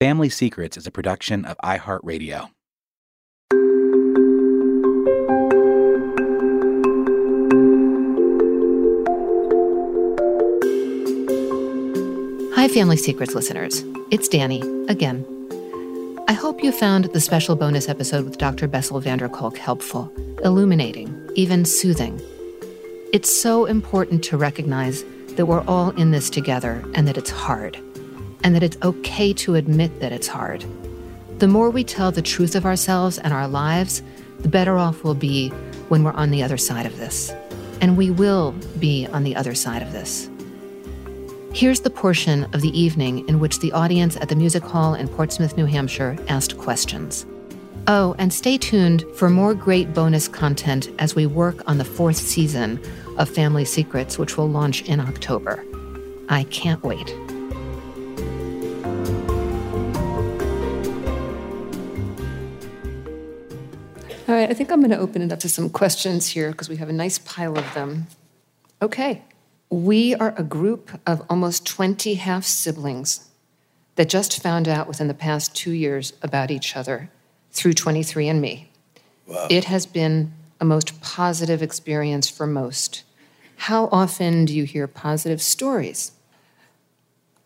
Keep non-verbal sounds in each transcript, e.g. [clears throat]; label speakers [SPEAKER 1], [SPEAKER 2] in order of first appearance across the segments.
[SPEAKER 1] Family Secrets is a production of iHeartRadio.
[SPEAKER 2] Hi, Family Secrets listeners. It's Dani again. I hope you found the special bonus episode with Dr. Bessel van der Kolk helpful, illuminating, even soothing. It's so important to recognize that we're all in this together and that it's hard, and that it's okay to admit that it's hard. The more we tell the truth of ourselves and our lives, the better off we'll be when we're on the other side of this. And we will be on the other side of this. Here's the portion of the evening in which the audience at the Music Hall in Portsmouth, New Hampshire asked questions. Oh, and stay tuned for more great bonus content as we work on the fourth season of Family Secrets, which will launch in October. I can't wait. All right, I think I'm going to open it up to some questions here because we have a nice pile of them. Okay. We are a group of almost 20 half siblings that just found out within the past two years about each other through 23andMe.
[SPEAKER 3] Wow.
[SPEAKER 2] It has been a most positive experience for most. How often do you hear positive stories?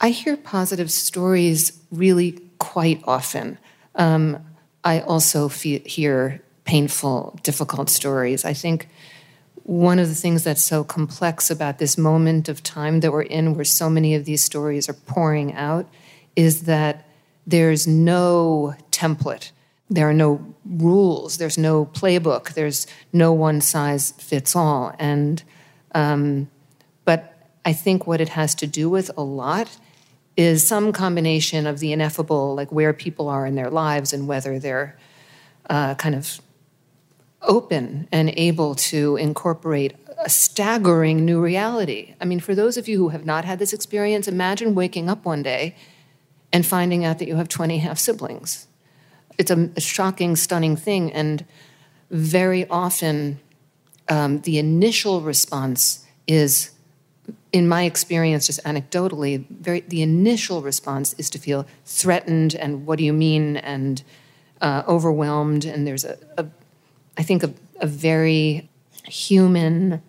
[SPEAKER 2] I hear positive stories really quite often. Um, I also fe- hear painful, difficult stories. I think one of the things that's so complex about this moment of time that we're in, where so many of these stories are pouring out, is that there's no template. There are no rules. There's no playbook. There's no one size fits all. And, um, but I think what it has to do with a lot is some combination of the ineffable, like where people are in their lives and whether they're uh, kind of open and able to incorporate a staggering new reality. I mean, for those of you who have not had this experience, imagine waking up one day and finding out that you have 20 half siblings. It's a, a shocking, stunning thing. And very often, um, the initial response is, in my experience, just anecdotally, very, the initial response is to feel threatened and what do you mean and uh, overwhelmed. And there's a, a I think, a, a very human,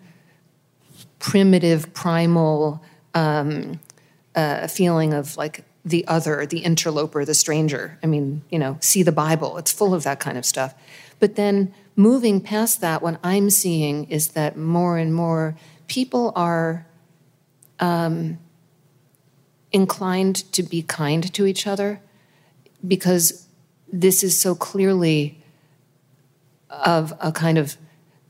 [SPEAKER 2] primitive, primal um, uh, feeling of like the other, the interloper, the stranger. I mean, you know, see the Bible, it's full of that kind of stuff. But then moving past that, what I'm seeing is that more and more people are um, inclined to be kind to each other because this is so clearly of a kind of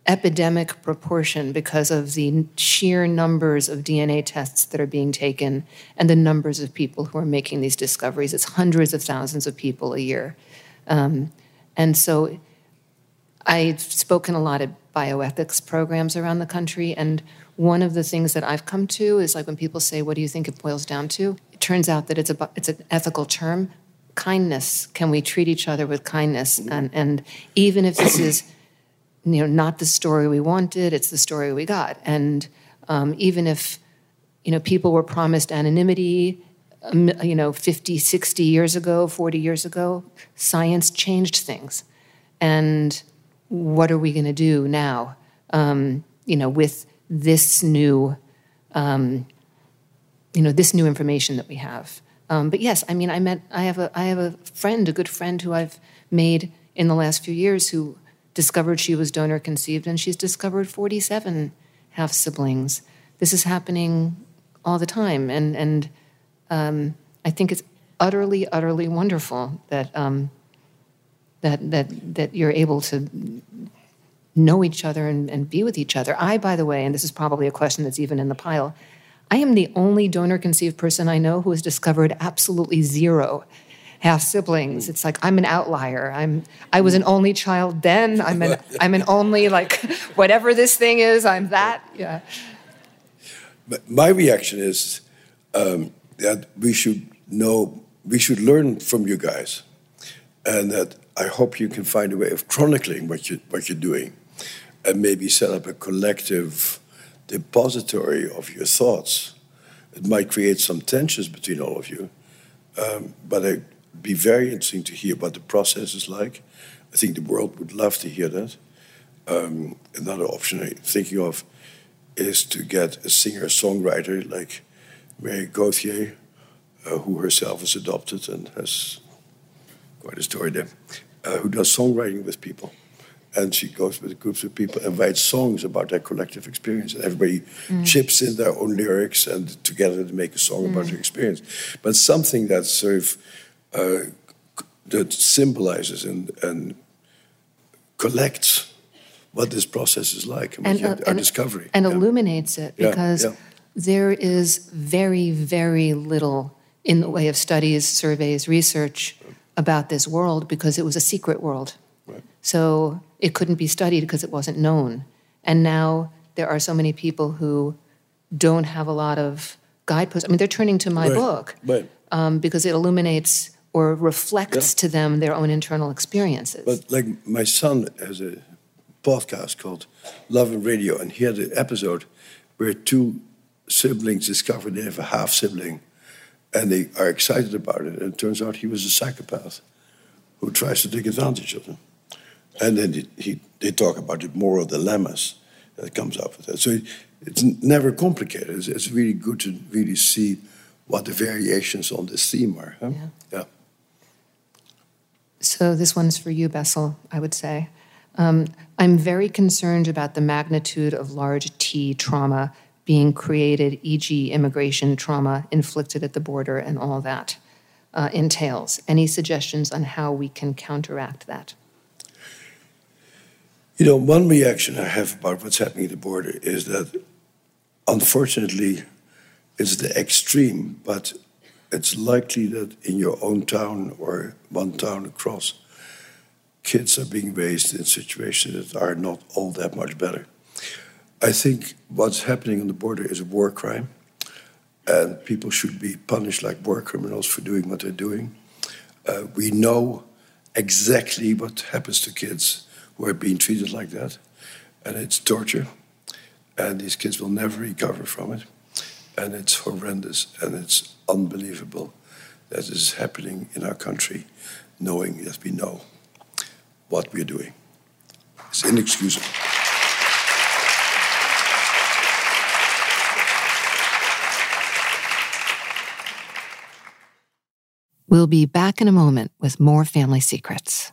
[SPEAKER 2] epidemic proportion because of the sheer numbers of DNA tests that are being taken and the numbers of people who are making these discoveries. It's hundreds of thousands of people a year. Um, and so I've spoken a lot at bioethics programs around the country, and one of the things that I've come to is like when people say, What do you think it boils down to? It turns out that it's, a, it's an ethical term kindness can we treat each other with kindness? And, and even if this is [clears throat] you know not the story we wanted it's the story we got. And um, even if you know people were promised anonymity um, you know 50 60 years ago 40 years ago science changed things. And what are we going to do now um, you know with this new um, you know this new information that we have um, but yes, I mean, I met. I have a. I have a friend, a good friend, who I've made in the last few years, who discovered she was donor conceived, and she's discovered forty-seven half siblings. This is happening all the time, and and um, I think it's utterly, utterly wonderful that um, that that that you're able to know each other and, and be with each other. I, by the way, and this is probably a question that's even in the pile. I am the only donor conceived person I know who has discovered absolutely zero half siblings. It's like I'm an outlier. I'm I was an only child then. I'm an [laughs] I'm an only like whatever this thing is. I'm that. Yeah.
[SPEAKER 3] But my reaction is um, that we should know we should learn from you guys, and that I hope you can find a way of chronicling what you what you're doing, and maybe set up a collective depository of your thoughts. It might create some tensions between all of you, um, but I be very interesting to hear what the process is like. I think the world would love to hear that. Um, another option I'm thinking of is to get a singer songwriter like Mary Gauthier, uh, who herself is adopted and has quite a story there, uh, who does songwriting with people. And she goes with groups of people and writes songs about their collective experience. And everybody mm. chips in their own lyrics and together they make a song mm. about their experience. But something that sort of uh, that symbolizes and, and collects what this process is like and, uh, our
[SPEAKER 2] and,
[SPEAKER 3] discovery.
[SPEAKER 2] And yeah. illuminates it because yeah, yeah. there is very, very little in the way of studies, surveys, research about this world because it was a secret world. Right. So it couldn't be studied because it wasn't known. And now there are so many people who don't have a lot of guideposts. I mean, they're turning to my
[SPEAKER 3] right.
[SPEAKER 2] book
[SPEAKER 3] right.
[SPEAKER 2] um, because it illuminates or reflects yeah. to them their own internal experiences.
[SPEAKER 3] But like my son has a podcast called Love and Radio, and he had an episode where two siblings discover they have a half sibling and they are excited about it. And it turns out he was a psychopath who tries to take advantage of them. And then he, he, they talk about the moral dilemmas that comes up with that. So it, it's never complicated. It's, it's, really good to really see what the variations on this theme are. Huh? Yeah. yeah.
[SPEAKER 2] So this one's for you, Bessel, I would say. Um, I'm very concerned about the magnitude of large T trauma being created, e.g., immigration trauma inflicted at the border and all that uh, entails. Any suggestions on how we can counteract that?
[SPEAKER 3] You know, one reaction I have about what's happening at the border is that unfortunately it's the extreme, but it's likely that in your own town or one town across, kids are being raised in situations that are not all that much better. I think what's happening on the border is a war crime, and people should be punished like war criminals for doing what they're doing. Uh, we know exactly what happens to kids who are being treated like that, and it's torture, and these kids will never recover from it, and it's horrendous, and it's unbelievable that this is happening in our country, knowing that we know what we're doing. It's inexcusable.
[SPEAKER 2] We'll be back in a moment with more family secrets.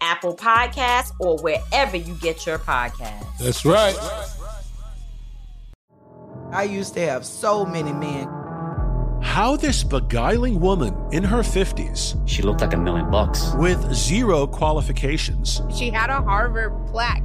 [SPEAKER 4] Apple Podcasts, or wherever you get your podcasts.
[SPEAKER 5] That's right.
[SPEAKER 6] I used to have so many men.
[SPEAKER 7] How this beguiling woman in her 50s.
[SPEAKER 8] She looked like a million bucks.
[SPEAKER 7] With zero qualifications.
[SPEAKER 9] She had a Harvard plaque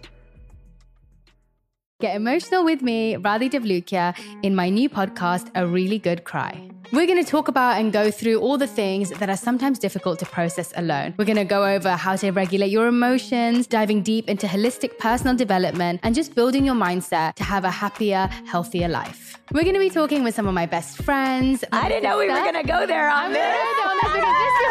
[SPEAKER 10] Get emotional with me, Radhi Devlukia, in my new podcast, A Really Good Cry. We're going to talk about and go through all the things that are sometimes difficult to process alone. We're going to go over how to regulate your emotions, diving deep into holistic personal development, and just building your mindset to have a happier, healthier life. We're going to be talking with some of my best friends.
[SPEAKER 4] I didn't know we were going to go there on this.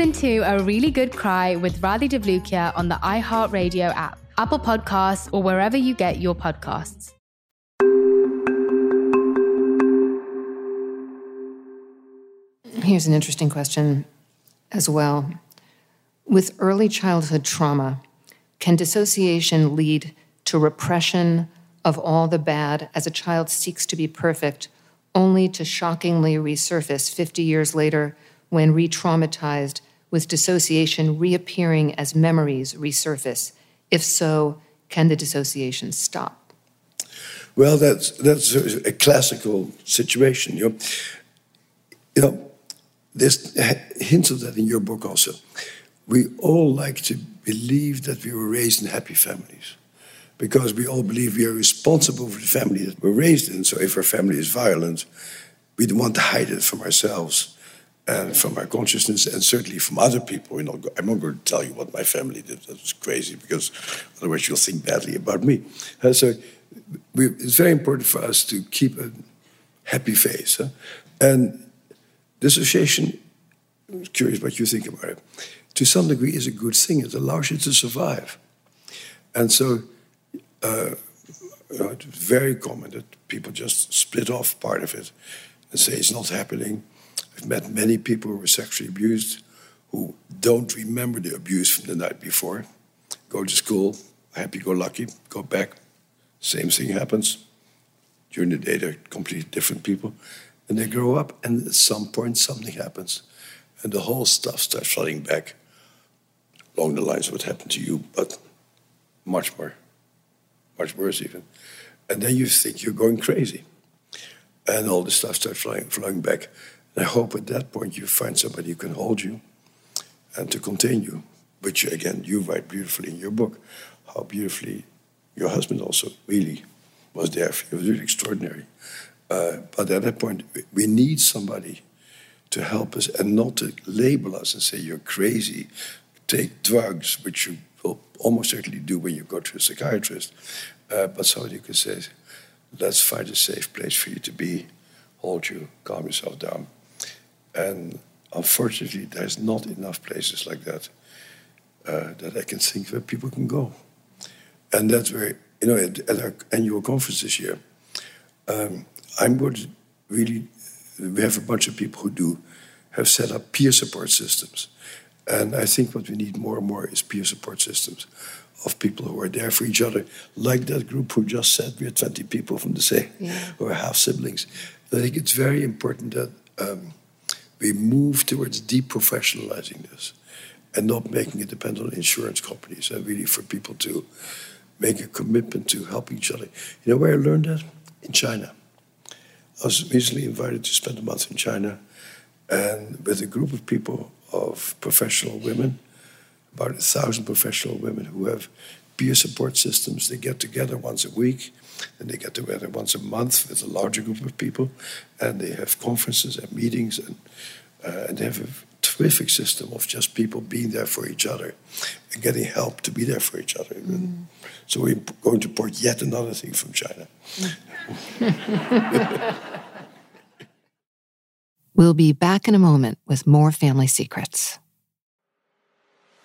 [SPEAKER 10] to A Really Good Cry with Radhi Devlukia on the iHeartRadio app, Apple Podcasts, or wherever you get your podcasts.
[SPEAKER 2] Here's an interesting question as well. With early childhood trauma, can dissociation lead to repression of all the bad as a child seeks to be perfect, only to shockingly resurface 50 years later when re traumatized, with dissociation reappearing as memories resurface? If so, can the dissociation stop?
[SPEAKER 3] Well, that's, that's a classical situation. You know, you know there's hints of that in your book also. We all like to believe that we were raised in happy families because we all believe we are responsible for the family that we're raised in. So if our family is violent, we want to hide it from ourselves and from our consciousness and certainly from other people. You know, I'm not going to tell you what my family did. That's crazy because otherwise you'll think badly about me. Uh, so we, it's very important for us to keep a happy face. Huh? And Dissociation, I'm curious what you think about it, to some degree is a good thing. It allows you to survive. And so uh, you know, it's very common that people just split off part of it and say it's not happening. I've met many people who were sexually abused who don't remember the abuse from the night before. Go to school, happy go lucky, go back, same thing happens. During the day, they're completely different people. And they grow up, and at some point, something happens. And the whole stuff starts flooding back along the lines of what happened to you, but much more, much worse even. And then you think you're going crazy. And all the stuff starts flowing, flowing back. I hope at that point you find somebody who can hold you and to continue. Which, again, you write beautifully in your book, how beautifully your husband also really was there you. It was really extraordinary. Uh, but at that point, we need somebody to help us and not to label us and say, you're crazy, take drugs, which you will almost certainly do when you go to a psychiatrist. Uh, but somebody who can say, let's find a safe place for you to be, hold you, calm yourself down. And unfortunately, there's not enough places like that uh, that I can think where people can go. And that's where, you know, at, at our annual conference this year, um, I'm going to really, we have a bunch of people who do, have set up peer support systems. And I think what we need more and more is peer support systems of people who are there for each other, like that group who just said we're 20 people from the same, yeah. who are half siblings. I think it's very important that um, we move towards deprofessionalizing this and not making it depend on insurance companies and really for people to make a commitment to help each other. You know where I learned that? In China. I was recently invited to spend a month in China and with a group of people of professional women, about a thousand professional women who have peer support systems. They get together once a week, and they get together once a month with a larger group of people, and they have conferences and meetings, and, uh, and they have a terrific system of just people being there for each other and getting help to be there for each other. Mm. So we're going to import yet another thing from China. [laughs]
[SPEAKER 2] we'll be back in a moment with more family secrets.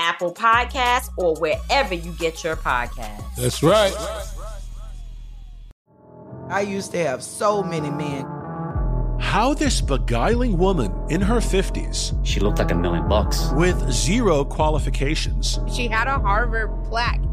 [SPEAKER 4] Apple Podcasts, or wherever you get your podcasts.
[SPEAKER 5] That's right.
[SPEAKER 6] I used to have so many men
[SPEAKER 7] how this beguiling woman in her 50s,
[SPEAKER 11] she looked like a million bucks,
[SPEAKER 7] with zero qualifications,
[SPEAKER 12] she had a Harvard plaque,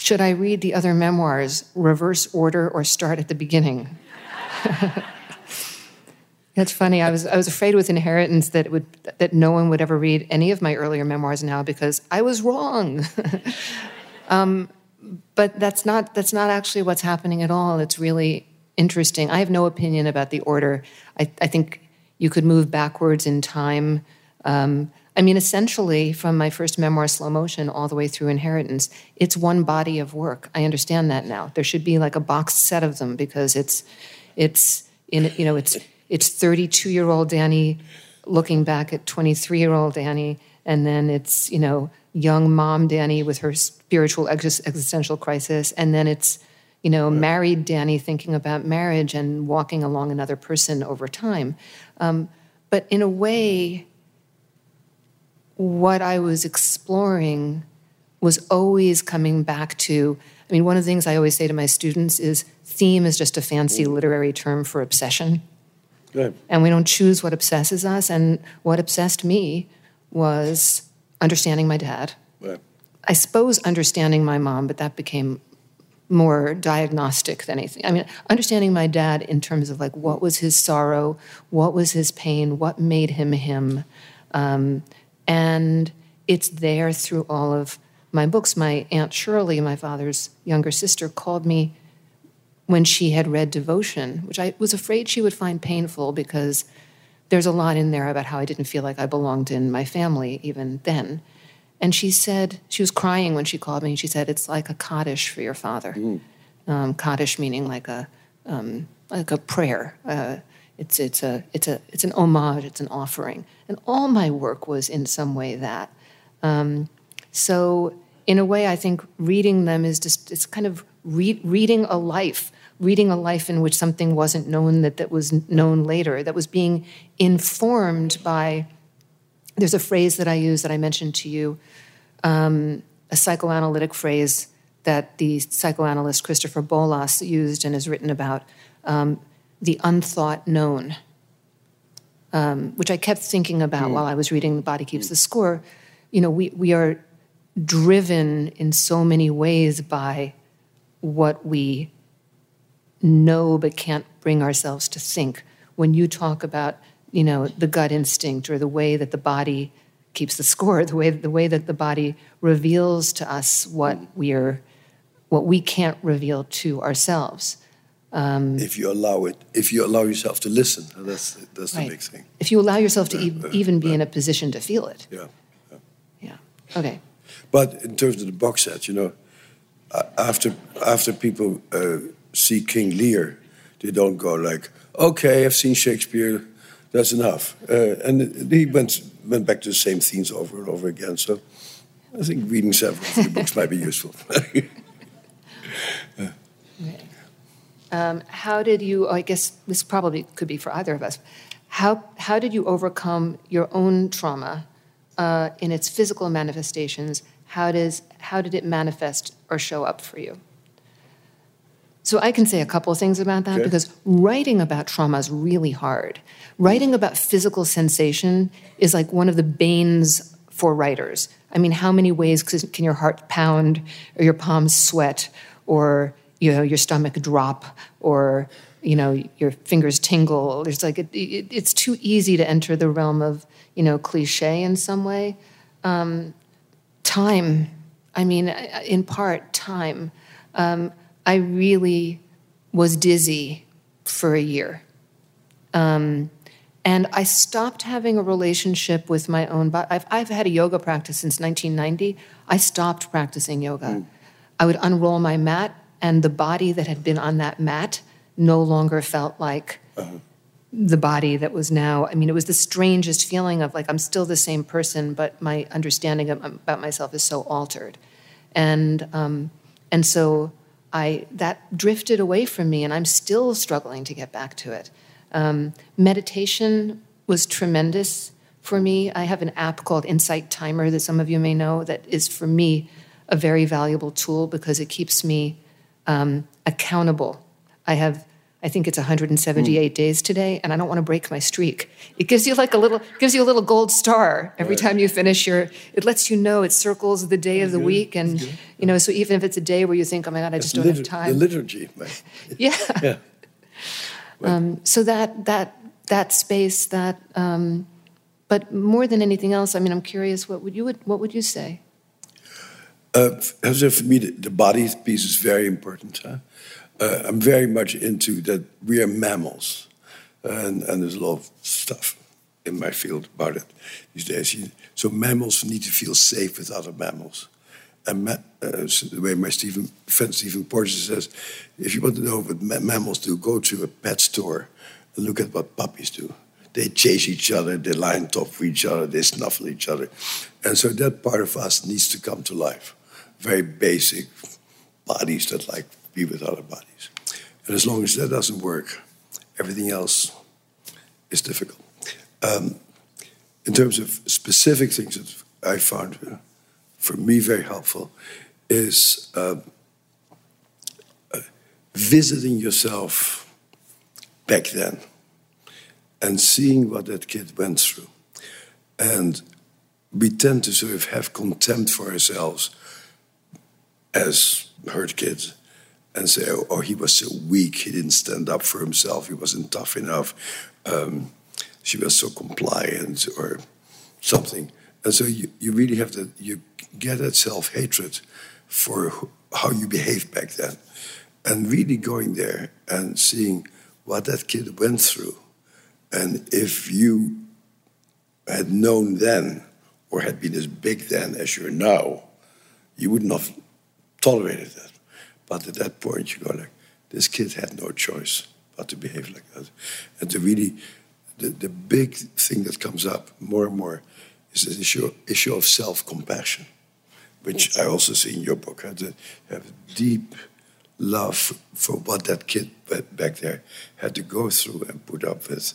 [SPEAKER 2] Should I read the other memoirs, reverse order, or start at the beginning? [laughs] That's funny. I was I was afraid with inheritance that it would that no one would ever read any of my earlier memoirs now because I was wrong. [laughs] um, but that's not that's not actually what's happening at all. It's really interesting. I have no opinion about the order. I, I think you could move backwards in time. Um, I mean, essentially, from my first memoir, Slow Motion, all the way through Inheritance, it's one body of work. I understand that now. There should be like a boxed set of them because it's, it's in, you know, it's it's 32 year old Dani looking back at 23 year old Dani, and then it's you know young mom Dani with her spiritual existential crisis, and then it's you know married Dani thinking about marriage and walking along another person over time. Um, but in a way, what I was exploring was always coming back to. I mean, one of the things I always say to my students is theme is just a fancy literary term for obsession.
[SPEAKER 3] Right.
[SPEAKER 2] And we don't choose what obsesses us. And what obsessed me was understanding my dad.
[SPEAKER 3] Right.
[SPEAKER 2] I suppose understanding my mom, but that became more diagnostic than anything. I mean, understanding my dad in terms of like what was his sorrow, what was his pain, what made him him. Um, and it's there through all of my books. My Aunt Shirley, my father's younger sister, called me when she had read Devotion, which I was afraid she would find painful because there's a lot in there about how I didn't feel like I belonged in my family even then. And she said, she was crying when she called me, and she said, It's like a Kaddish for your father.
[SPEAKER 3] Mm.
[SPEAKER 2] Um, Kaddish meaning like a, um, like a prayer. Uh, it's, it's, a, it's, a, it's an homage, it's an offering. And all my work was in some way that. Um, so, in a way, I think reading them is just, it's kind of re- reading a life reading a life in which something wasn't known that, that was known later, that was being informed by. There's a phrase that I use that I mentioned to you, um, a psychoanalytic phrase that the psychoanalyst Christopher Bollas used and has written about um, the unthought known, um, which I kept thinking about mm. while I was reading The Body Keeps mm. the Score. You know, we, we are driven in so many ways by what we know but can't bring ourselves to think. When you talk about, you know, the gut instinct or the way that the body keeps the score, the way the way that the body reveals to us what we're what we can't reveal to ourselves. Um,
[SPEAKER 3] if you allow it, if you allow yourself to listen, that's that's
[SPEAKER 2] right.
[SPEAKER 3] the big thing.
[SPEAKER 2] If you allow yourself to e- even be in a position to feel it.
[SPEAKER 3] Yeah.
[SPEAKER 2] Yeah. yeah. Okay.
[SPEAKER 3] But in terms of the box set, you know, after after people uh, see King Lear, they don't go like, okay, I've seen Shakespeare, that's enough. Uh, and he went, went back to the same themes over and over again. So I think reading several of the books might be useful. [laughs]
[SPEAKER 2] yeah. Um, how did you, oh, I guess this probably could be for either of us, how, how did you overcome your own trauma uh, in its physical manifestations? How, does, how did it manifest or show up for you? So I can say a couple of things about that okay. because writing about trauma is really hard. Writing about physical sensation is like one of the banes for writers. I mean, how many ways can your heart pound or your palms sweat or you know your stomach drop or you know your fingers tingle? There's like it, it, it's too easy to enter the realm of you know cliche in some way. Um, time, I mean, in part, time. Um, I really was dizzy for a year. Um, and I stopped having a relationship with my own body. I've, I've, had a yoga practice since 1990. I stopped practicing yoga. Mm. I would unroll my mat, and the body that had been on that mat no longer felt like uh-huh. the body that was now. I mean, it was the strangest feeling of like I'm still the same person, but my understanding of, about myself is so altered. And, um, and so I that drifted away from me, and I'm still struggling to get back to it. Um, meditation was tremendous for me. I have an app called Insight Timer that some of you may know that is for me a very valuable tool because it keeps me um, accountable. I have I think it's 178 mm. days today, and I don't want to break my streak. It gives you like a little gives you a little gold star every right. time you finish your. It lets you know it circles the day of the good. week, and you know. So even if it's a day where you think, "Oh my God, I just don't
[SPEAKER 3] litur-
[SPEAKER 2] have time,"
[SPEAKER 3] the liturgy, [laughs]
[SPEAKER 2] yeah.
[SPEAKER 3] yeah.
[SPEAKER 2] Right. [laughs] Um, so that that that space that, um, but more than anything else, I mean, I'm curious. What would you would what would you say?
[SPEAKER 3] Uh, for me, the, the body piece is very important. Huh? uh, I'm very much into that we are mammals, and, and there's a lot of stuff in my field about it these days. So mammals need to feel safe with other mammals. And ma- uh, so the way my Stephen, friend Stephen Porges says, if you want to know what ma- mammals do, go to a pet store and look at what puppies do. They chase each other, they lie on top of each other, they snuffle each other. And so that part of us needs to come to life. Very basic bodies that like be with other bodies. And as long as that doesn't work, everything else is difficult. Um, in terms of specific things that I found for me very helpful, is uh, visiting yourself back then and seeing what that kid went through. And we tend to sort of have contempt for ourselves as hurt kids and say, oh, oh, he was so weak, he didn't stand up for himself, he wasn't tough enough, um, she was so compliant, or something. And so you, you really have to, you get that self hatred for how you behaved back then. And really going there and seeing what that kid went through. And if you had known then, or had been as big then as you're now, you wouldn't have tolerated that. But at that point, you go like, this kid had no choice but to behave like that. And to really, the, the big thing that comes up more and more is this issue, issue of self-compassion, which I also see in your book. To have deep love for what that kid back there had to go through and put up with.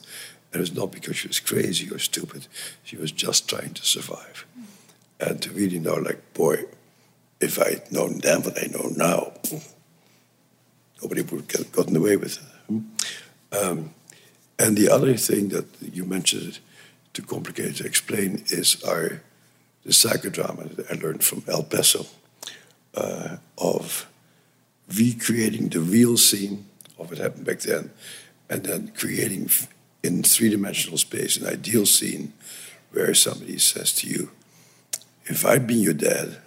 [SPEAKER 3] And it's not because she was crazy or stupid. She was just trying to survive. And to really know, like, boy, if I'd known then what I know now, nobody would have gotten away with it. Um, and the other thing that you mentioned, too complicated to explain, is our the psychodrama that I learned from Al Pesso uh, of recreating the real scene of what happened back then, and then creating in three dimensional space an ideal scene where somebody says to you, "If I'd been your dad."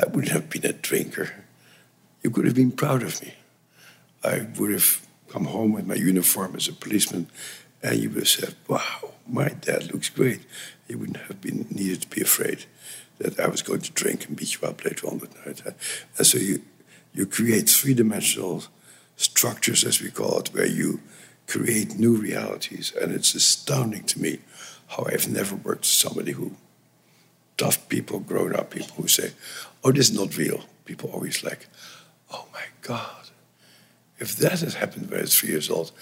[SPEAKER 3] I wouldn't have been a drinker. You could have been proud of me. I would have come home with my uniform as a policeman, and you would have said, Wow, my dad looks great. You wouldn't have been needed to be afraid that I was going to drink and beat you up later on that night. And so you, you create three dimensional structures, as we call it, where you create new realities. And it's astounding to me how I've never worked with somebody who tough people, grown up people who say, oh, this is not real. People always like, oh my God, if that had happened when I was three years old,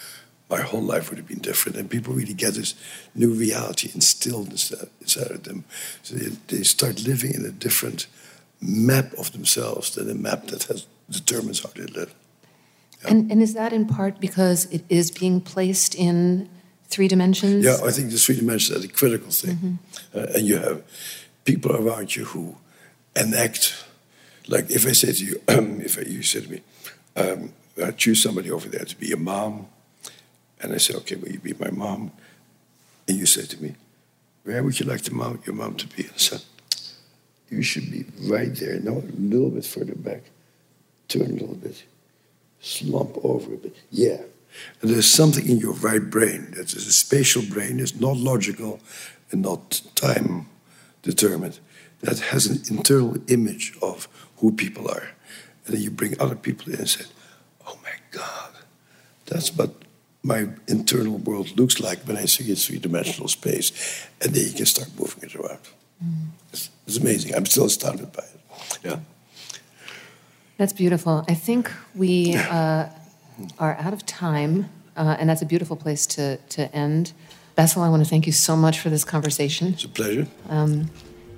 [SPEAKER 3] my whole life would have been different. And people really get this new reality instilled inside of them. So they, they start living in a different map of themselves than a map that has, determines how they live.
[SPEAKER 2] Yeah. And, and is that in part because it is being placed in three dimensions?
[SPEAKER 3] Yeah, I think the three dimensions are the critical thing. Mm-hmm. Uh, and you have people around you who enact, like if I say to you, [clears throat] if you say to me, um, I choose somebody over there to be a mom, and I say, okay, will you be my mom? And you say to me, where would you like to mom, your mom to be? And I said, you should be right there, no, a little bit further back, turn a little bit, slump over a bit. Yeah. And there's something in your right brain that is a spatial brain, it's not logical and not time determined that has an internal image of who people are. And then you bring other people in and say, oh my God, that's what my internal world looks like when I see it three dimensional space. And then you can start moving it around. Mm. It's, it's, amazing. I'm still astounded by it. Yeah.
[SPEAKER 2] That's beautiful. I think we uh, are out of time, uh, and that's a beautiful place to, to end. Bessel, I want to thank you so much for this conversation.
[SPEAKER 3] It's a pleasure.
[SPEAKER 2] Um,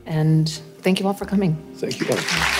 [SPEAKER 2] and thank you all for coming.
[SPEAKER 3] Thank you all.